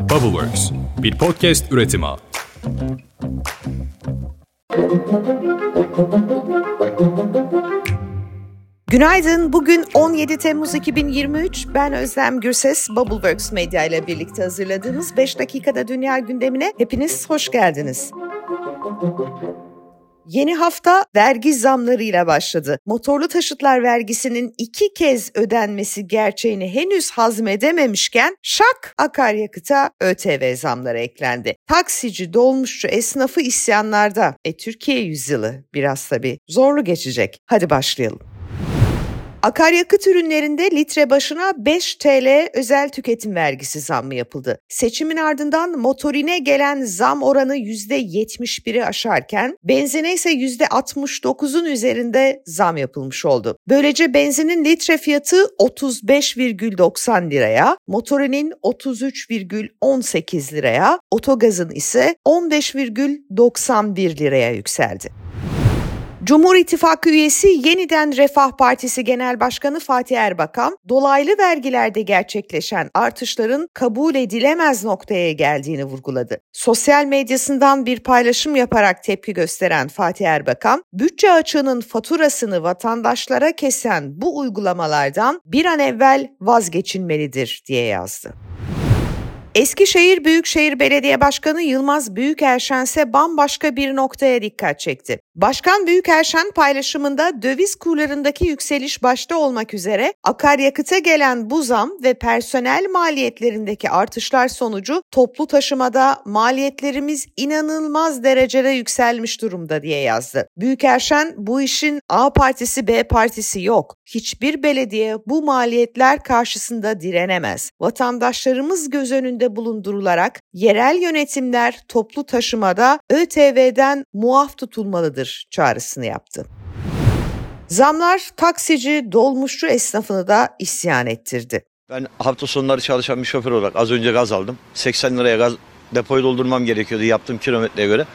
Bubbleworks, bir podcast üretimi. Günaydın. Bugün 17 Temmuz 2023. Ben Özlem Gürses. Bubbleworks Medya ile birlikte hazırladığımız 5 dakikada dünya gündemine hepiniz hoş geldiniz. Yeni hafta vergi zamlarıyla başladı. Motorlu taşıtlar vergisinin iki kez ödenmesi gerçeğini henüz hazmedememişken şak akaryakıta ÖTV zamları eklendi. Taksici, dolmuşçu, esnafı isyanlarda. E Türkiye yüzyılı biraz tabii zorlu geçecek. Hadi başlayalım. Akaryakıt ürünlerinde litre başına 5 TL özel tüketim vergisi zammı yapıldı. Seçimin ardından motorine gelen zam oranı %71'i aşarken benzine ise %69'un üzerinde zam yapılmış oldu. Böylece benzinin litre fiyatı 35,90 liraya, motorinin 33,18 liraya, otogazın ise 15,91 liraya yükseldi. Cumhur İttifakı üyesi yeniden Refah Partisi Genel Başkanı Fatih Erbakan, dolaylı vergilerde gerçekleşen artışların kabul edilemez noktaya geldiğini vurguladı. Sosyal medyasından bir paylaşım yaparak tepki gösteren Fatih Erbakan, bütçe açığının faturasını vatandaşlara kesen bu uygulamalardan bir an evvel vazgeçilmelidir diye yazdı. Eskişehir Büyükşehir Belediye Başkanı Yılmaz Büyükerşen ise bambaşka bir noktaya dikkat çekti. Başkan Büyükerşen paylaşımında döviz kurlarındaki yükseliş başta olmak üzere akaryakıta gelen bu zam ve personel maliyetlerindeki artışlar sonucu toplu taşımada maliyetlerimiz inanılmaz derecede yükselmiş durumda diye yazdı. Büyükerşen bu işin A partisi B partisi yok. Hiçbir belediye bu maliyetler karşısında direnemez. Vatandaşlarımız göz önünde bulundurularak yerel yönetimler toplu taşımada ÖTV'den muaf tutulmalıdır çağrısını yaptı. Zamlar taksici, dolmuşçu esnafını da isyan ettirdi. Ben hafta sonları çalışan bir şoför olarak az önce gaz aldım. 80 liraya gaz depoyu doldurmam gerekiyordu yaptığım kilometreye göre.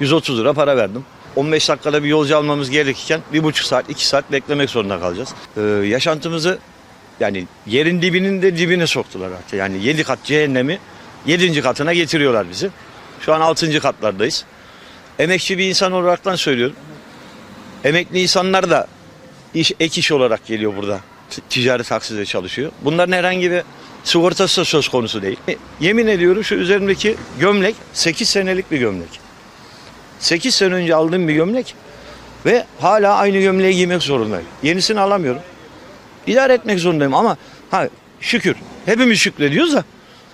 130 lira para verdim. 15 dakikada bir yolcu almamız gerekirken bir buçuk saat, iki saat beklemek zorunda kalacağız. Ee, yaşantımızı yani yerin dibinin de dibine soktular artık. Yani 7 kat cehennemi 7. katına getiriyorlar bizi. Şu an 6. katlardayız. Emekçi bir insan olaraktan söylüyorum. Emekli insanlar da iş, ek iş olarak geliyor burada. Ticari takside çalışıyor. Bunların herhangi bir sigortası da söz konusu değil. E, Yemin ediyorum şu üzerimdeki gömlek 8 senelik bir gömlek. 8 sene önce aldığım bir gömlek ve hala aynı gömleği giymek zorundayım. Yenisini alamıyorum. İdare etmek zorundayım ama ha şükür. Hepimiz şükrediyoruz da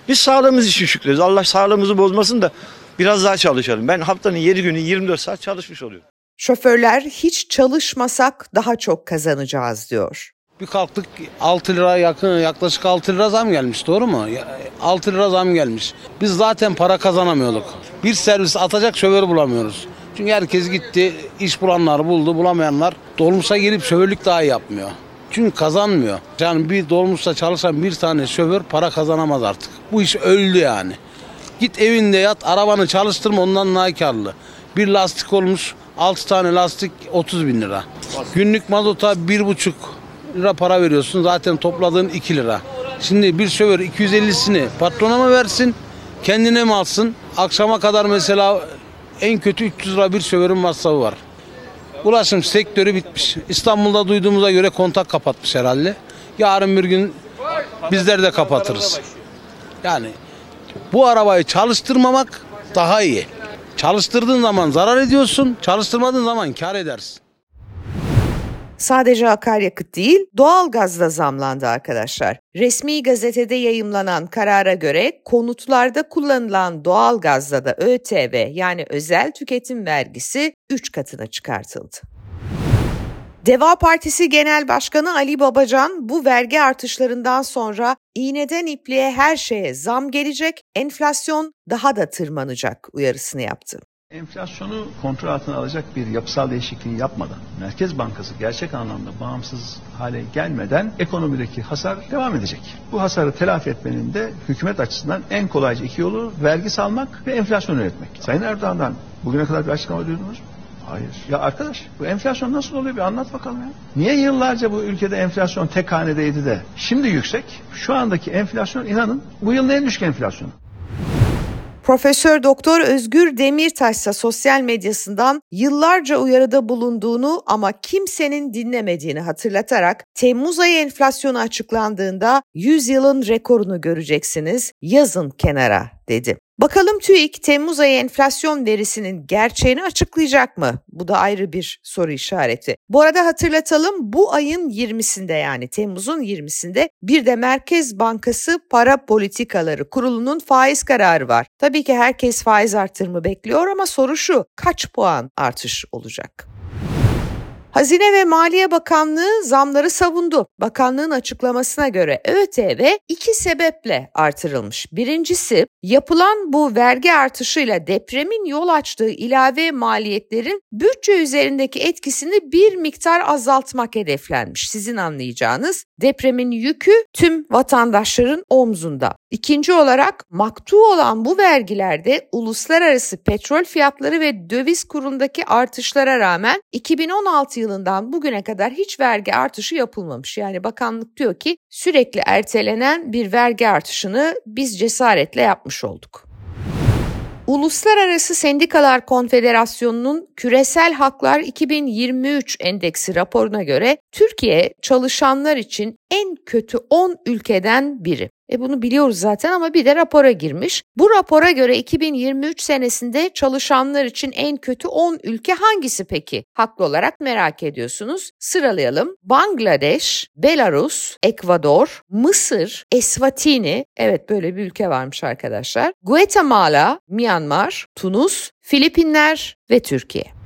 biz sağlığımız için şükrediyoruz. Allah sağlığımızı bozmasın da biraz daha çalışalım. Ben haftanın 7 günü 24 saat çalışmış oluyorum. Şoförler hiç çalışmasak daha çok kazanacağız diyor. Bir kalktık 6 lira yakın yaklaşık 6 lira zam gelmiş doğru mu? Ya, 6 lira zam gelmiş. Biz zaten para kazanamıyorduk. Bir servis atacak şoför bulamıyoruz. Çünkü herkes gitti iş bulanlar buldu bulamayanlar dolmuşa girip şoförlük daha yapmıyor. Çünkü kazanmıyor. Yani bir dolmuşta çalışan bir tane şoför para kazanamaz artık. Bu iş öldü yani. Git evinde yat arabanı çalıştırma ondan daha karlı. Bir lastik olmuş 6 tane lastik 30 bin lira. Günlük mazota 1,5 lira para veriyorsun zaten topladığın 2 lira. Şimdi bir şoför 250'sini patrona mı versin kendine mi alsın? Akşama kadar mesela en kötü 300 lira bir şoförün masrafı var. Ulaşım sektörü bitmiş. İstanbul'da duyduğumuza göre kontak kapatmış herhalde. Yarın bir gün bizler de kapatırız. Yani bu arabayı çalıştırmamak daha iyi. Çalıştırdığın zaman zarar ediyorsun, çalıştırmadığın zaman kar edersin. Sadece akaryakıt değil, doğalgaz da zamlandı arkadaşlar. Resmi gazetede yayımlanan karara göre konutlarda kullanılan doğalgazda da ÖTV yani özel tüketim vergisi 3 katına çıkartıldı. Deva Partisi Genel Başkanı Ali Babacan bu vergi artışlarından sonra iğneden ipliğe her şeye zam gelecek, enflasyon daha da tırmanacak uyarısını yaptı. Enflasyonu kontrol altına alacak bir yapısal değişikliği yapmadan, Merkez Bankası gerçek anlamda bağımsız hale gelmeden ekonomideki hasar devam edecek. Bu hasarı telafi etmenin de hükümet açısından en kolayca iki yolu vergi salmak ve enflasyon yönetmek. Sayın Erdoğan'dan bugüne kadar bir açıklama duydunuz mu? Hayır. Ya arkadaş bu enflasyon nasıl oluyor bir anlat bakalım ya. Niye yıllarca bu ülkede enflasyon tek hanedeydi de şimdi yüksek? Şu andaki enflasyon inanın bu yılın en düşük enflasyonu. Profesör Doktor Özgür Demirtaş ise sosyal medyasından yıllarca uyarıda bulunduğunu ama kimsenin dinlemediğini hatırlatarak Temmuz ayı enflasyonu açıklandığında 100 yılın rekorunu göreceksiniz. Yazın kenara dedi. Bakalım TÜİK Temmuz ayı enflasyon verisinin gerçeğini açıklayacak mı? Bu da ayrı bir soru işareti. Bu arada hatırlatalım bu ayın 20'sinde yani Temmuz'un 20'sinde bir de Merkez Bankası Para Politikaları Kurulu'nun faiz kararı var. Tabii ki herkes faiz artırımı bekliyor ama soru şu kaç puan artış olacak? Hazine ve Maliye Bakanlığı zamları savundu. Bakanlığın açıklamasına göre ÖTV iki sebeple artırılmış. Birincisi yapılan bu vergi artışıyla depremin yol açtığı ilave maliyetlerin bütçe üzerindeki etkisini bir miktar azaltmak hedeflenmiş. Sizin anlayacağınız depremin yükü tüm vatandaşların omzunda. İkinci olarak maktu olan bu vergilerde uluslararası petrol fiyatları ve döviz kurundaki artışlara rağmen 2016 yılından bugüne kadar hiç vergi artışı yapılmamış. Yani bakanlık diyor ki sürekli ertelenen bir vergi artışını biz cesaretle yapmış olduk. Uluslararası Sendikalar Konfederasyonu'nun Küresel Haklar 2023 Endeksi raporuna göre Türkiye çalışanlar için en kötü 10 ülkeden biri. E bunu biliyoruz zaten ama bir de rapora girmiş. Bu rapora göre 2023 senesinde çalışanlar için en kötü 10 ülke hangisi peki? Haklı olarak merak ediyorsunuz. Sıralayalım. Bangladeş, Belarus, Ekvador, Mısır, Eswatini, evet böyle bir ülke varmış arkadaşlar. Guatemala, Myanmar, Tunus, Filipinler ve Türkiye.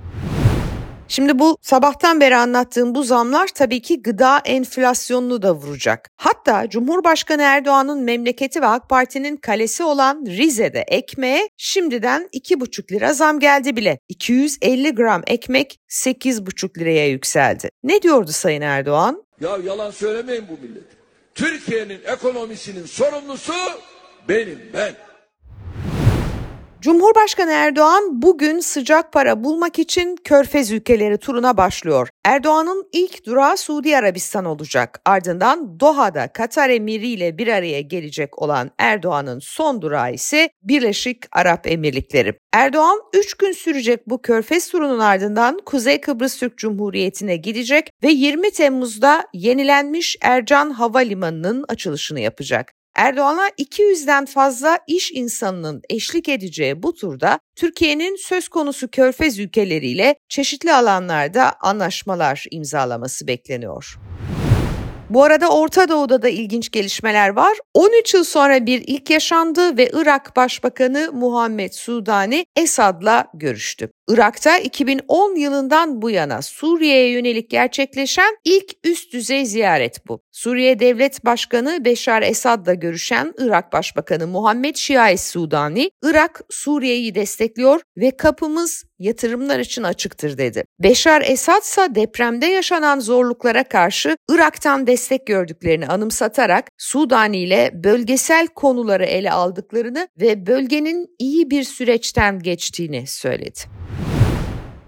Şimdi bu sabahtan beri anlattığım bu zamlar tabii ki gıda enflasyonunu da vuracak. Hatta Cumhurbaşkanı Erdoğan'ın memleketi ve AK Parti'nin kalesi olan Rize'de ekmeğe şimdiden 2,5 lira zam geldi bile. 250 gram ekmek 8,5 liraya yükseldi. Ne diyordu Sayın Erdoğan? Ya yalan söylemeyin bu millet. Türkiye'nin ekonomisinin sorumlusu benim ben. Cumhurbaşkanı Erdoğan bugün sıcak para bulmak için Körfez ülkeleri turuna başlıyor. Erdoğan'ın ilk durağı Suudi Arabistan olacak. Ardından Doha'da Katar Emiri ile bir araya gelecek olan Erdoğan'ın son durağı ise Birleşik Arap Emirlikleri. Erdoğan 3 gün sürecek bu Körfez turunun ardından Kuzey Kıbrıs Türk Cumhuriyeti'ne gidecek ve 20 Temmuz'da yenilenmiş Ercan Havalimanı'nın açılışını yapacak. Erdoğan'a 200'den fazla iş insanının eşlik edeceği bu turda Türkiye'nin söz konusu körfez ülkeleriyle çeşitli alanlarda anlaşmalar imzalaması bekleniyor. Bu arada Orta Doğu'da da ilginç gelişmeler var. 13 yıl sonra bir ilk yaşandı ve Irak Başbakanı Muhammed Sudani Esad'la görüştü. Irak'ta 2010 yılından bu yana Suriye'ye yönelik gerçekleşen ilk üst düzey ziyaret bu. Suriye Devlet Başkanı Beşar Esad'la görüşen Irak Başbakanı Muhammed Şiai Sudani, Irak Suriye'yi destekliyor ve kapımız yatırımlar için açıktır dedi. Beşar Esad ise depremde yaşanan zorluklara karşı Irak'tan destek gördüklerini anımsatarak Sudani ile bölgesel konuları ele aldıklarını ve bölgenin iyi bir süreçten geçtiğini söyledi.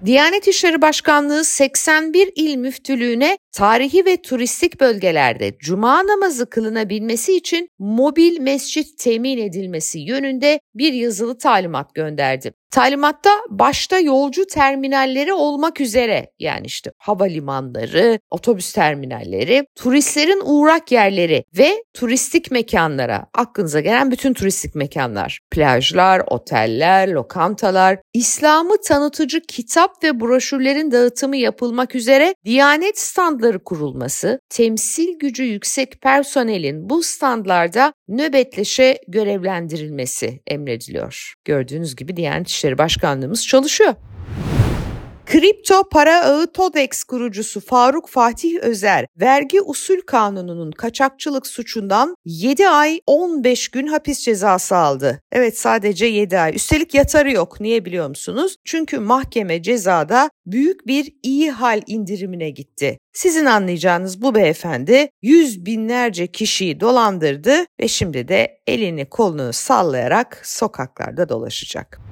Diyanet İşleri Başkanlığı 81 il müftülüğüne tarihi ve turistik bölgelerde cuma namazı kılınabilmesi için mobil mescit temin edilmesi yönünde bir yazılı talimat gönderdi. Talimatta başta yolcu terminalleri olmak üzere yani işte havalimanları, otobüs terminalleri, turistlerin uğrak yerleri ve turistik mekanlara aklınıza gelen bütün turistik mekanlar, plajlar, oteller, lokantalar, İslam'ı tanıtıcı kitap ve broşürlerin dağıtımı yapılmak üzere Diyanet standları kurulması, temsil gücü yüksek personelin bu standlarda nöbetleşe görevlendirilmesi emrediliyor. Gördüğünüz gibi Diyanet İşleri Başkanlığımız çalışıyor. Kripto para ağı TODEX kurucusu Faruk Fatih Özer, vergi usul kanununun kaçakçılık suçundan 7 ay 15 gün hapis cezası aldı. Evet sadece 7 ay. Üstelik yatarı yok. Niye biliyor musunuz? Çünkü mahkeme cezada büyük bir iyi hal indirimine gitti. Sizin anlayacağınız bu beyefendi yüz binlerce kişiyi dolandırdı ve şimdi de elini kolunu sallayarak sokaklarda dolaşacak.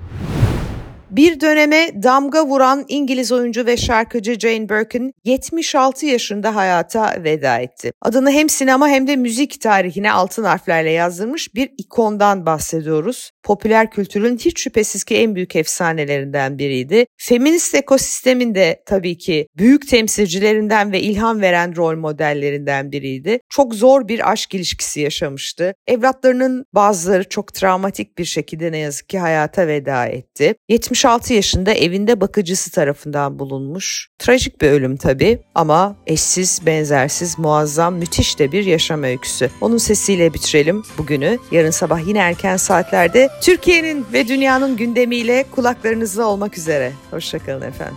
Bir döneme damga vuran İngiliz oyuncu ve şarkıcı Jane Birkin 76 yaşında hayata veda etti. Adını hem sinema hem de müzik tarihine altın harflerle yazdırmış bir ikondan bahsediyoruz. Popüler kültürün hiç şüphesiz ki en büyük efsanelerinden biriydi. Feminist ekosistemin de tabii ki büyük temsilcilerinden ve ilham veren rol modellerinden biriydi. Çok zor bir aşk ilişkisi yaşamıştı. Evlatlarının bazıları çok travmatik bir şekilde ne yazık ki hayata veda etti. 76 yaşında evinde bakıcısı tarafından bulunmuş. Trajik bir ölüm tabii ama eşsiz, benzersiz, muazzam, müthiş de bir yaşam öyküsü. Onun sesiyle bitirelim bugünü. Yarın sabah yine erken saatlerde Türkiye'nin ve dünyanın gündemiyle kulaklarınızda olmak üzere. Hoşçakalın efendim.